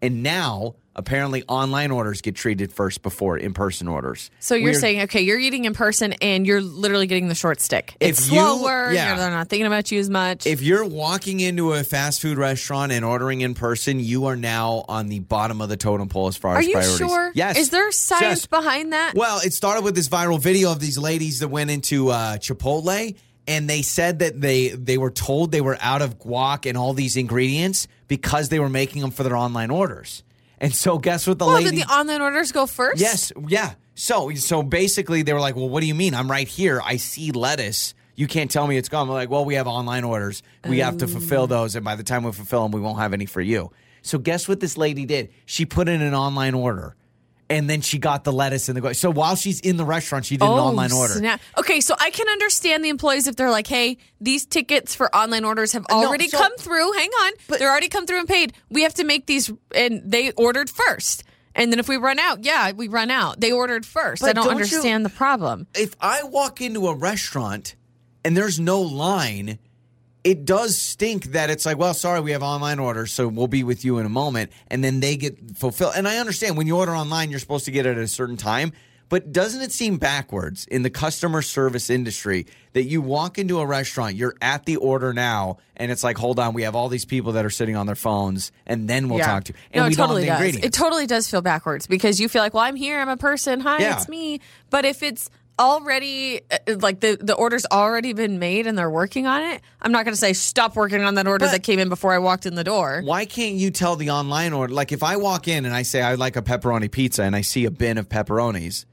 and now apparently online orders get treated first before in-person orders. So you're We're- saying, okay, you're eating in person and you're literally getting the short stick. It's you- slower. yeah. They're not thinking about you as much. If you're walking into a fast food restaurant and ordering in person, you are now on the bottom of the totem pole as far Are as you priorities. sure? Yes. Is there science Yes. behind that? Well, it started with this viral video of these ladies that went into uh, Chipotle, and they said that they they were told they were out of guac and all these ingredients because they were making them for their online orders. And so, guess what the lady well, lady? did the online orders go first? Yes, yeah. So so basically they were like, "Well, what do you mean? I'm right here. I see lettuce. You can't tell me it's gone." We're like, "Well, we have online orders. We have to fulfill um. those, and by the time we fulfill them, we won't have any for you." So guess what this lady did? She put in an online order. And then she got the lettuce and the go. So while she's in the restaurant, she did an Oh, online order. snap. Okay, so I can understand the employees if they're like, "Hey, these tickets for online orders have No, already so- come through. Hang on, But- they're already come through and paid. We have to make these." And they ordered first. And then if we run out, yeah, we run out. They ordered first. I don't, don't you- understand the problem. If I walk into a restaurant and there's no line, it does stink that it's like, well, sorry, we have online orders, so we'll be with you in a moment. And then they get fulfilled. And I understand when you order online, you're supposed to get it at a certain time. But doesn't it seem backwards in the customer service industry that you walk into a restaurant, you're at the order now, and it's like, hold on, we have all these people that are sitting on their phones, and then we'll talk to you. And no, we it totally don't have the does. It totally does feel backwards because you feel like, well, I'm here, I'm a person. Hi, Yeah. it's me. But if it's already uh, like the the order's already been made and they're working on it, I'm not going to say stop working on that order But- that came in before I walked in the door. Why can't you tell the online order? Like if I walk in and I say I'd like a pepperoni pizza and I see a bin of pepperonis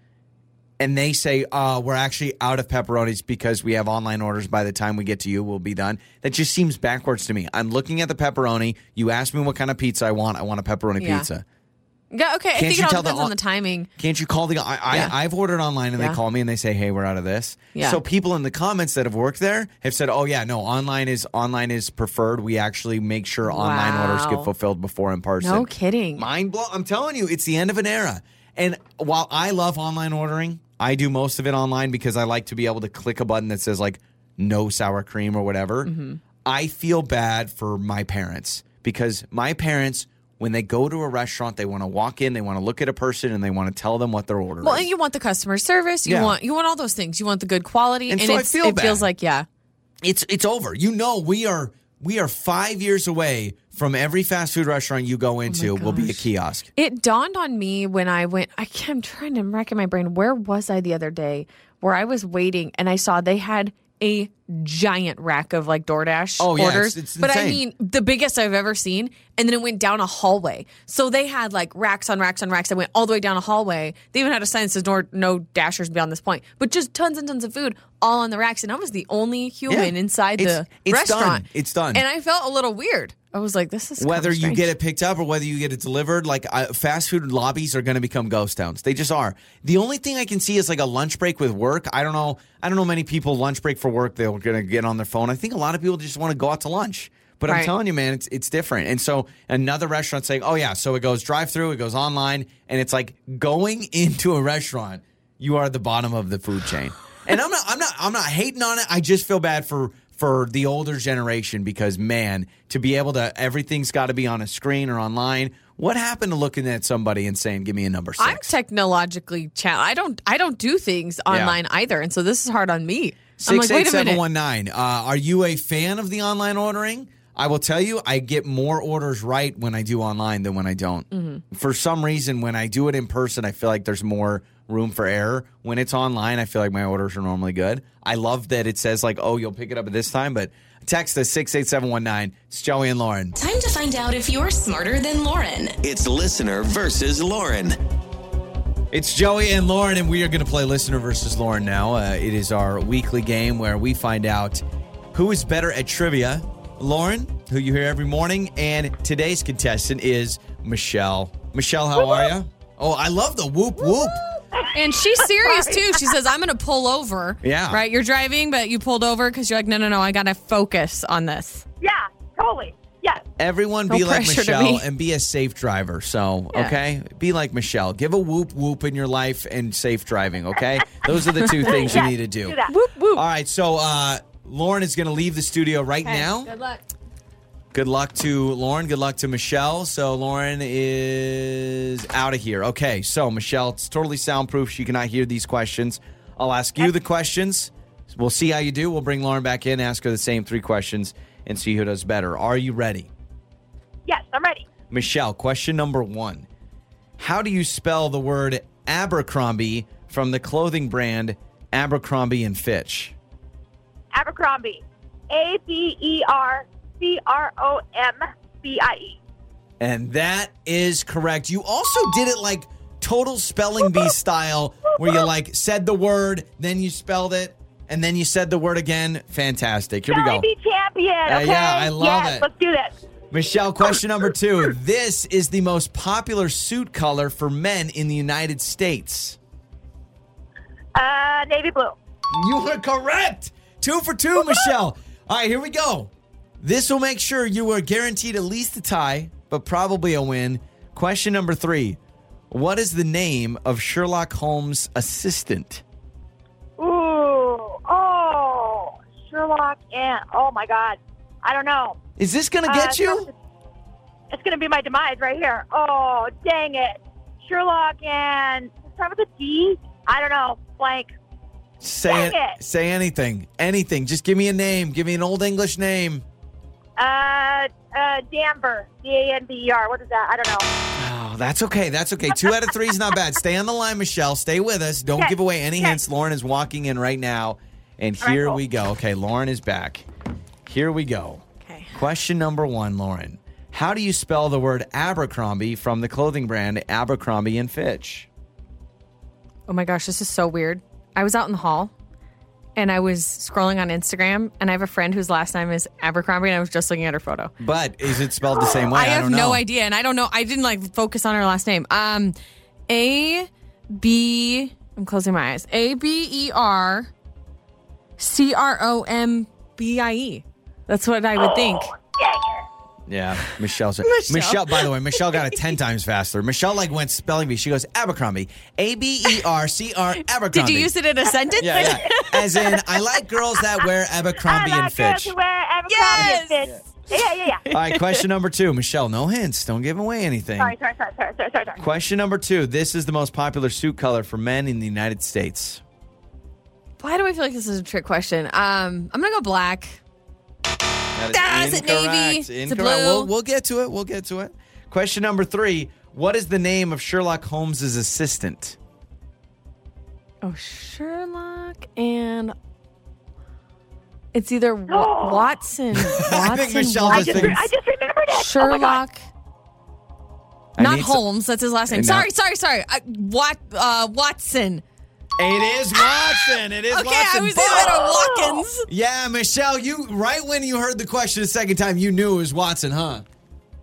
and they say, uh, we're actually out of pepperonis because we have online orders by the time we get to you, we'll be done. That just seems backwards to me. I'm looking at the pepperoni. You ask me what kind of pizza I want. I want a pepperoni Yeah. pizza. Yeah, okay, I think it all depends on- the timing. Can't you call the? I, Yeah. I I've ordered online and Yeah. they call me and they say, "Hey, we're out of this." Yeah. So people in the comments that have worked there have said, "Oh yeah, no, online is online is preferred. We actually make sure online orders Wow. get fulfilled before in person." No kidding. Mind blow. I'm telling you, it's the end of an era. And while I love online ordering, I do most of it online because I like to be able to click a button that says like no sour cream or whatever. Mm-hmm. I feel bad for my parents because my parents, when they go to a restaurant, they want to walk in, they want to look at a person, and they want to tell them what their order Well, is. and you want the customer service. You Yeah. want you want all those things. You want the good quality, And and, so I feel it feels like yeah. it's it's over. You know, we are we are five years away from every fast food restaurant you go oh into will be a kiosk. It dawned on me when I went. I can't, I'm trying to rack in my brain. Where was I the other day? Where I was waiting and I saw they had a giant rack of like DoorDash Oh, yeah, orders. it's- it's but I mean, the biggest I've ever seen. And then it went down a hallway. So they had like racks on racks on racks that went all the way down a hallway. They even had a sign that says no, no dashers beyond this point, but just tons and tons of food all on the racks. And I was the only human Yeah. inside It's- the it's done. restaurant. It's done. And I felt a little weird. I was like, this is whether you get it picked up or whether you get it delivered like uh, fast food lobbies are going to become ghost towns they just are the only thing i can see is like a lunch break with work i don't know i don't know many people lunch break for work going to get on their phone. I think a lot of people just want to go out to lunch. But i'm telling you man it's it's different. And so another restaurant saying oh yeah so it goes drive through it goes online and it's like going into a restaurant you are at the bottom of the food chain. And i'm not i'm not i'm not hating on it. I just feel bad for for the older generation because man to be able to everything's got to be on a screen or online. What happened to looking at somebody and saying give me a number 6 I'm technologically challenged. I don't I don't do things online either, and so this is hard on me. I'm like, wait a minute. 68719 uh, are you a fan of the online ordering I will tell you, I get more orders right when I do online than when I don't. Mm-hmm. For some reason, when I do it in person, I feel like there's more room for error. When it's online, I feel like my orders are normally good. I love that it says, like, oh, you'll pick it up at this time, but text us 68719. It's Joey and Lauren. Time to find out if you're smarter than Lauren. It's listener versus Lauren. It's Joey and Lauren, and we are going to play Listener versus Lauren now. Uh, it is our weekly game where we find out who is better at trivia. Lauren, who you hear every morning, and today's contestant is Michelle. Michelle, how are you? Oh, I love the whoop whoop. And she's serious too. She says, I'm going to pull over. Yeah. Right? You're driving, but you pulled over because you're like, no, no, no, I got to focus on this. Yeah, totally. Yes. Everyone No be like Michelle and be a safe driver. So, Yeah. okay? Be like Michelle. Give a whoop whoop in your life and safe driving, okay? Those are the two things you need to do. Do. Whoop, whoop. All right, so uh, Lauren is going to leave the studio right now. Good luck. Good luck to Lauren. Good luck to Michelle. So Lauren is out of here. Okay, so Michelle, it's totally soundproof. She cannot hear these questions. I'll ask you the questions. We'll see how you do. We'll bring Lauren back in, ask her the same three questions, and see who does better. Are you ready? Yes, I'm ready. Michelle, question number one. How do you spell the word Abercrombie from the clothing brand Abercrombie and Fitch? Abercrombie. A B E R C R O M B I E. And that is correct. You also did it like total spelling bee style, where you like said the word, then you spelled it, and then you said the word again. Fantastic. Here we go. Bee champion. Uh, yeah, I love yes, it. Let's do this. Michelle, question number two. This is the most popular suit color for men in the United States. Uh, navy blue. You are correct. Two for two, Michelle. All right, here we go. This will make sure you are guaranteed at least a tie, but probably a win. Question number three What is the name of Sherlock Holmes' assistant? Sherlock and oh my God. I don't know. Is this going to Uh, get you? It's going to be my demise right here. Oh, dang it. Sherlock and start with a D. I don't know. Blank. Say dang it. Say anything. Anything. Just give me a name. Give me an old English name. Uh, uh, Danver. D A N B E R. What is that? I don't know. Oh, that's okay. That's okay. Two out of three is not bad. Stay on the line, Michelle. Stay with us. Don't Okay. give away any Okay. hints. Lauren is walking in right now. And All right, here cool. we go. Okay, Lauren is back. Here we go. Okay. Question number one, Lauren. How do you spell the word Abercrombie from the clothing brand Abercrombie and Fitch? Oh my gosh, this is so weird. I was out in the hall and I was scrolling on Instagram and I have a friend whose last name is Abercrombie and I was just looking at her photo. But is it spelled the same way? I have don't know. no idea and I don't know. I didn't like focus on her last name. Um A B I'm closing my eyes. A B E R C R O M B I E. That's what I would think. Yeah, Michelle said. Michelle. Michelle. by the way, Michelle got it 10 times faster. Michelle like went spelling bee. She goes Abercrombie. A B E R C R Abercrombie. Did you use it in a sentence? Yeah, yeah. As in, I like girls that wear Abercrombie I and like girls who wear Abercrombie Yes! and Fitch. Yeah, yeah, yeah. All right, question number two. Michelle, no hints. Don't give away anything. Sorry, sorry, sorry, sorry, sorry, sorry, sorry. Question number two. This is the most popular suit color for men in the United States. Why do I feel like this is a trick question? Um, I'm gonna go black. That Ah, is it navy? Is it Incorrect. blue? We'll, we'll get to it. We'll get to it. Question number three. What is the name of Sherlock Holmes' assistant? Oh, Sherlock and It's either Wa- Watson, Watson, I think Michelle I just just, re- I just remembered it. Oh my God. Sherlock. I Not need some- Holmes. That's his last name. No. Sorry, sorry, sorry. Uh, Wat, uh, Watson. It is Watson. It is Okay, Watson. I was but- thinking Watkins. Yeah, Michelle, you right when you heard the question the second time, you knew it was Watson, huh?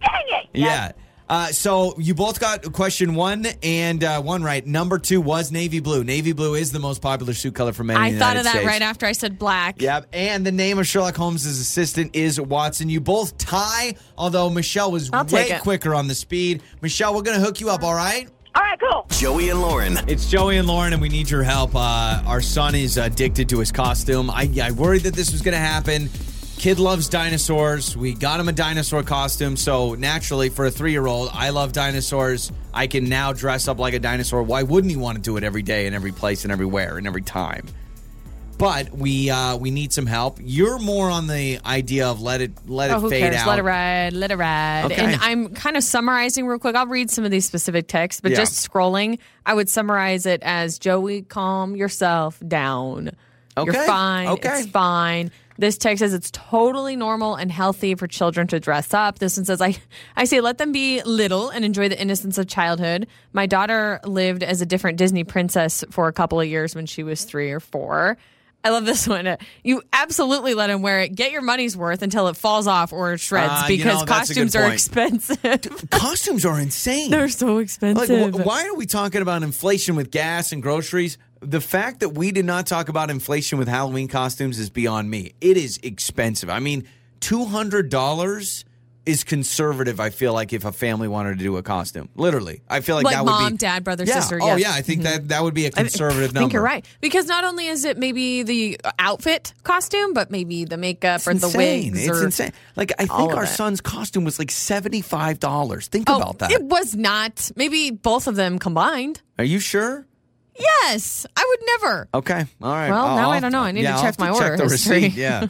Dang it. Yeah. Uh, so you both got question one and uh, one right. Number two was navy blue. Navy blue is the most popular suit color for men. in I the thought United of that States. right after I said black. Yep. And the name of Sherlock Holmes' assistant is Watson. You both tie, although Michelle was I'll way take it. quicker on the speed. Michelle, we're going to hook you up, all right? All right, cool. Joey and Lauren. It's Joey and Lauren, and we need your help. Uh, our son is addicted to his costume. I, I worried that this was going to happen. Kid loves dinosaurs. We got him a dinosaur costume. So, naturally, for a three year old, I love dinosaurs. I can now dress up like a dinosaur. Why wouldn't he want to do it every day and every place and everywhere and every time? But we uh, we need some help. You're more on the idea of let it let Oh, it fade cares? out. Let it ride. Let it ride. Okay. And I'm kind of summarizing real quick. I'll read some of these specific texts, but Yeah. just scrolling, I would summarize it as Joey, calm yourself down. Okay. You're fine. Okay. It's fine. This text says it's totally normal and healthy for children to dress up. This one says, I, I say let them be little and enjoy the innocence of childhood. My daughter lived as a different Disney princess for a couple of years when she was three or four. I love this one. Uh, You absolutely let him wear it. Get your money's worth until it falls off or shreds Ah, you because know, a good costumes are expensive. Costumes are insane. They're so Like, expensive. wh- why are we talking about inflation with gas and groceries? The fact that we did not talk about inflation with Halloween costumes is beyond me. It is expensive. I mean, two hundred dollars is conservative. I feel like if a family wanted to do a costume, literally, I feel like, Like that would be mom, dad, brother, yeah. sister, Oh yes. Mm-hmm. yeah, I think that that would be a conservative I number. think you're right because not only is it maybe the outfit costume, but maybe the makeup It's or the insane. wigs. It's or, insane. Like I think our son's costume was like seventy five dollars. Think Oh, about that. it was not. Maybe both of them combined. Are you sure? Yes, I would never. Okay. All right. Well, I'll- now I I'll- don't know. I need yeah, to check my check order the history. receipt. Yeah.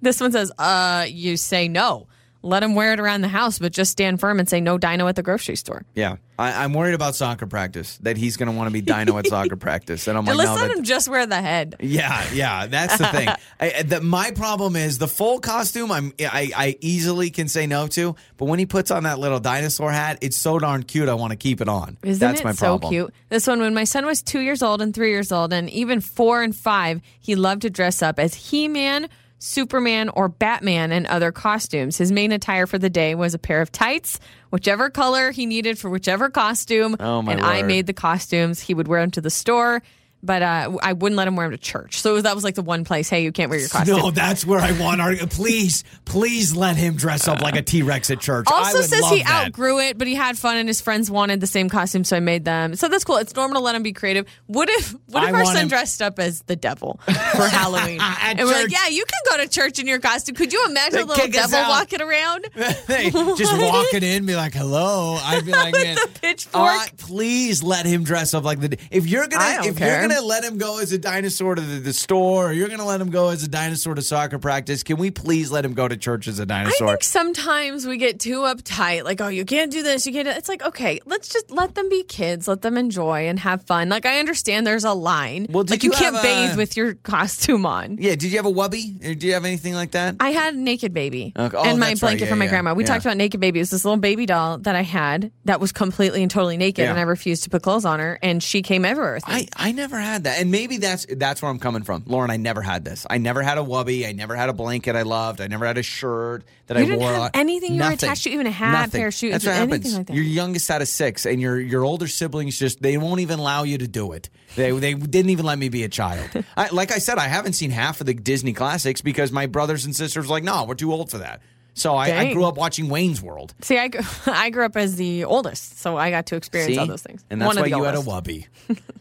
this one says, "Uh, you say no. Let him wear it around the house, but just stand firm and say no dino at the grocery store. Yeah, I, I'm worried about soccer practice. That he's going to want to be Dino at soccer practice, and I'm like, let's no, let that, him just wear the head. yeah, yeah, that's the thing. I, the, my problem is the full costume. I'm, I, I easily can say no to, but when he puts on that little dinosaur hat, it's so darn cute. I want to keep it on. Isn't that's it my so cute? This one, when my son was two years old and three years old, and even four and five, he loved to dress up as He Man, Superman, or Batman and other costumes. His main attire for the day was a pair of tights, whichever color he needed for whichever costume. Oh, my and I made the costumes. He would wear them to the store. But uh, I wouldn't let him wear them to church. So that was like the one place, hey, you can't wear your costume. No, that's where I want our. Please, please let him dress up like a T Rex at church. I Also says he that. outgrew it, but he had fun and his friends wanted the same costume, so I made them. So that's cool. It's normal to let him be creative. What if what if I our son him- dressed up as the devil for Halloween? And we're like, yeah, you can go to church in your costume. Could you imagine They a little devil walking around? Hey, just walking in, be like, "Hello." I'd be like, "Man, the pitchfork. uh, please let him dress up like the. If you're gonna, don't if care. you're gonna let him go as a dinosaur to the, the store, or you're gonna let him go as a dinosaur to soccer practice, can we please let him go to church as a dinosaur? think sometimes we get too uptight, like, oh, you can't do this, you can't. It's like, okay, let's just let them be kids, let them enjoy and have fun. Like, I understand there's a line. Well, like, you, you can't a- bathe with your costume on. yeah. Did you have a wubby? Or do you have anything like that? I had a naked baby Okay. Oh, and my that's right. blanket Yeah, from my yeah, grandma. We yeah. talked about naked baby. It was this little baby doll that I had that was completely and totally naked, and I refused to put clothes on her, and she came everywhere with me. I, I never had that, and maybe that's that's where I'm coming from, Lauren. I never had this. I never had a wubby. I never had a blanket I loved. I never had a shirt that You I didn't wore. have anything you were Nothing. attached to, even a hat, Nothing. pair of shoes, That's what anything happens. like that. You're youngest out of six, and your your older siblings just they won't even allow you to do it. They they didn't even let me be a child. I, like I said, I haven't seen half of the Disney classics because my brothers and sisters were like, no, we're too old for that. So I, I grew up watching Wayne's World. See, I, I grew up as the oldest, so I got to experience See? all those things. And that's One why you had a wubby.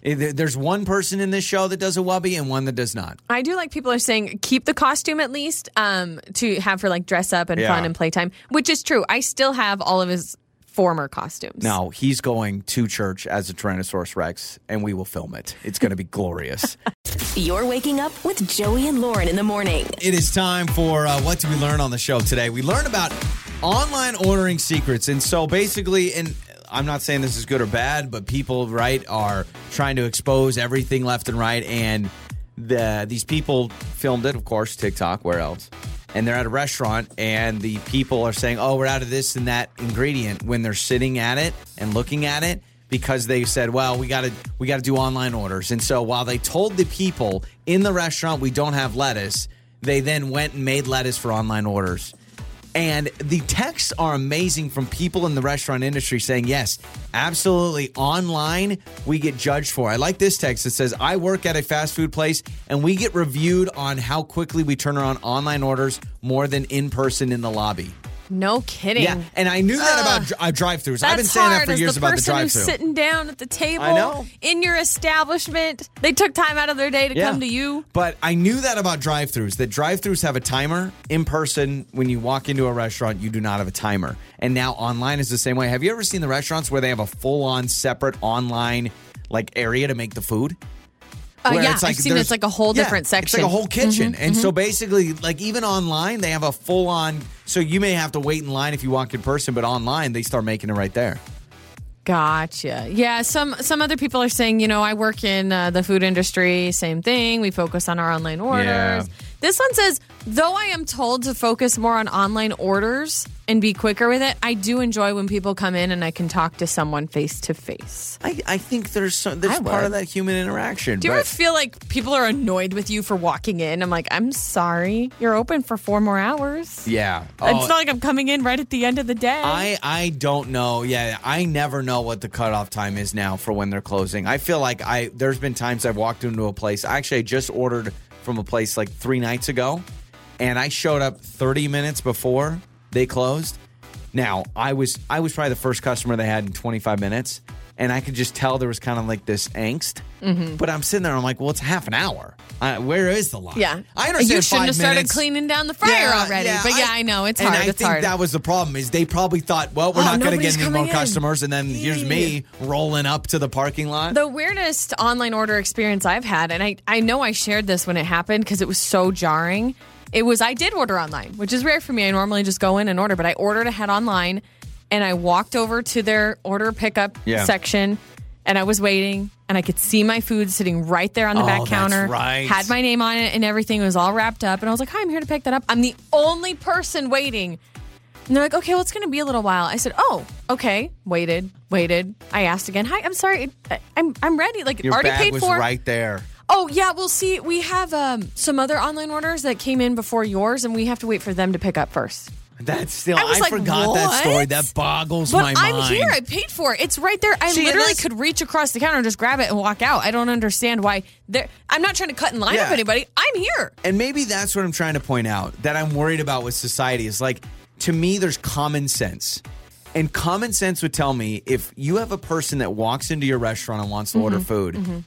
There's one person in this show that does a wubby and one that does not. I do like people are saying keep the costume at least um, to have for like dress up and Yeah. fun and playtime, which is true. I still have all of his former costumes. No, he's going to church as a Tyrannosaurus Rex, and we will film it. It's going to be glorious. You're waking up with Joey and Lauren in the morning. It is time for uh, what do we learn on the show today? We learn about online ordering secrets, and so basically, and I'm not saying this is good or bad, but people right are trying to expose everything left and right, and the these people filmed it, of course, TikTok. Where else? And they're at a restaurant, and the people are saying, "Oh, we're out of this and that ingredient." When they're sitting at it and looking at it, because they said, "Well, we got to we got to do online orders." And so while they told the people in the restaurant we don't have lettuce, they then went and made lettuce for online orders. And the texts are amazing from people in the restaurant industry saying, yes, absolutely. Online, we get judged for. I like this text that says, I work at a fast food place and we get reviewed on how quickly we turn around online orders more than in person in the lobby. No kidding. Yeah. And I knew that about uh, drive throughs. I've been saying that for years the about the person drive who's through. sitting down at the table in your establishment. They took time out of their day to come to you. But I knew that about drive throughs, that drive throughs have a timer. In person, when you walk into a restaurant, you do not have a timer. And now online is the same way. Have you ever seen the restaurants where they have a full on separate online like area to make the food? Uh, yeah, it's like I've seen it's like a whole yeah, different section. It's like a whole kitchen. Mhm, and so mhm. basically, like even online, they have a full on. So you may have to wait in line if you walk in person, but online, they start making it right there. Gotcha. Yeah, some some other people are saying, you know, I work in uh, the food industry. Same thing. We focus on our online orders. Yeah. This one says, though I am told to focus more on online orders and be quicker with it, I do enjoy when people come in and I can talk to someone face to face. I, I think there's so, there's I part would. of that human interaction. Do you but- ever feel like people are annoyed with you for walking in? I'm like, I'm sorry, you're open for four more hours. yeah. It's Oh, not like I'm coming in right at the end of the day. I I don't know. Yeah, I never know what the cutoff time is now for when they're closing. I feel like I there's been times I've walked into a place. Actually, I just ordered from a place like three nights ago, and I showed up 30 minutes before they closed. Now I was I was probably the first customer they had in 25 minutes, and I could just tell there was kind of like this angst. Mhm. But I'm sitting there, I'm like, well, it's half an hour. Uh, where is the line? yeah, I understand. You shouldn't have started minutes. cleaning down the fryer Yeah, already. yeah, but yeah, I, know it's and hard. I it's think hard. that was the problem. Is they probably thought, well, we're Oh, not going to get any more in. customers, and then here's me rolling up to the parking lot. The weirdest online order experience I've had, and I, I know I shared this when it happened because it was so jarring. It was I did order online, which is rare for me. I normally just go in and order, but I ordered ahead online and I walked over to their order pickup Yeah. section and I was waiting and I could see my food sitting right there on the Oh, back that's counter. right. Had my name on it and everything. It was all wrapped up. And I was like, Hi, I'm here to pick that up. I'm the only person waiting. And they're like, okay, well, it's going to be a little while. I said, oh, okay. Waited, waited. I asked again. Hi, I'm sorry. I'm I'm ready. Like Your already paid for. right there. Oh yeah, well, see, we have um, some other online orders that came in before yours, and we have to wait for them to pick up first. That's still. I I, like, forgot that story. That boggles But my I'm mind. here. I paid for it. It's right there. I See, literally could reach across the counter and just grab it and walk out. I don't understand why. There, I'm not trying to cut in line Yeah. with anybody. I'm here. And maybe that's what I'm trying to point out that I'm worried about with society is like, to me, there's common sense. And common sense would tell me if you have a person that walks into your restaurant and wants to order Mm-hmm. food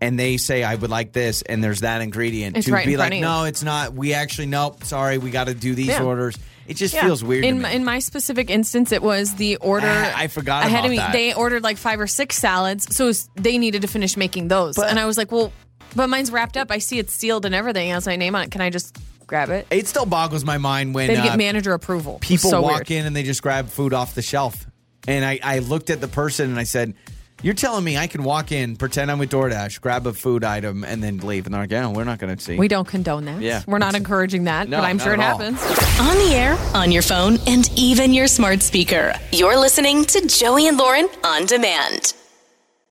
and they say, I would like this, and there's that ingredient, It's to right be like, no, it's not. We actually, nope, sorry, we got to do these Yeah. orders. It just Yeah. feels weird In my, in my specific instance, it was the order. Ah, I forgot ahead about of me. that. They ordered like five or six salads, so was- they needed to finish making those. and I was like, well, but mine's wrapped up. I see it's sealed and everything. It has my name on it. Can I just grab it? it still boggles my mind when They to uh, get manager approval. People so walk weird. in and they just grab food off the shelf. And I, I looked at the person and I said, You're telling me I can walk in, pretend I'm with DoorDash, grab a food item, and then leave. And they're like, Yeah, we're not going to see. We don't condone that. Yeah. We're not encouraging that, No, but I'm sure it happens. On the air, on your phone, and even your smart speaker. You're listening to Joey and Lauren on demand.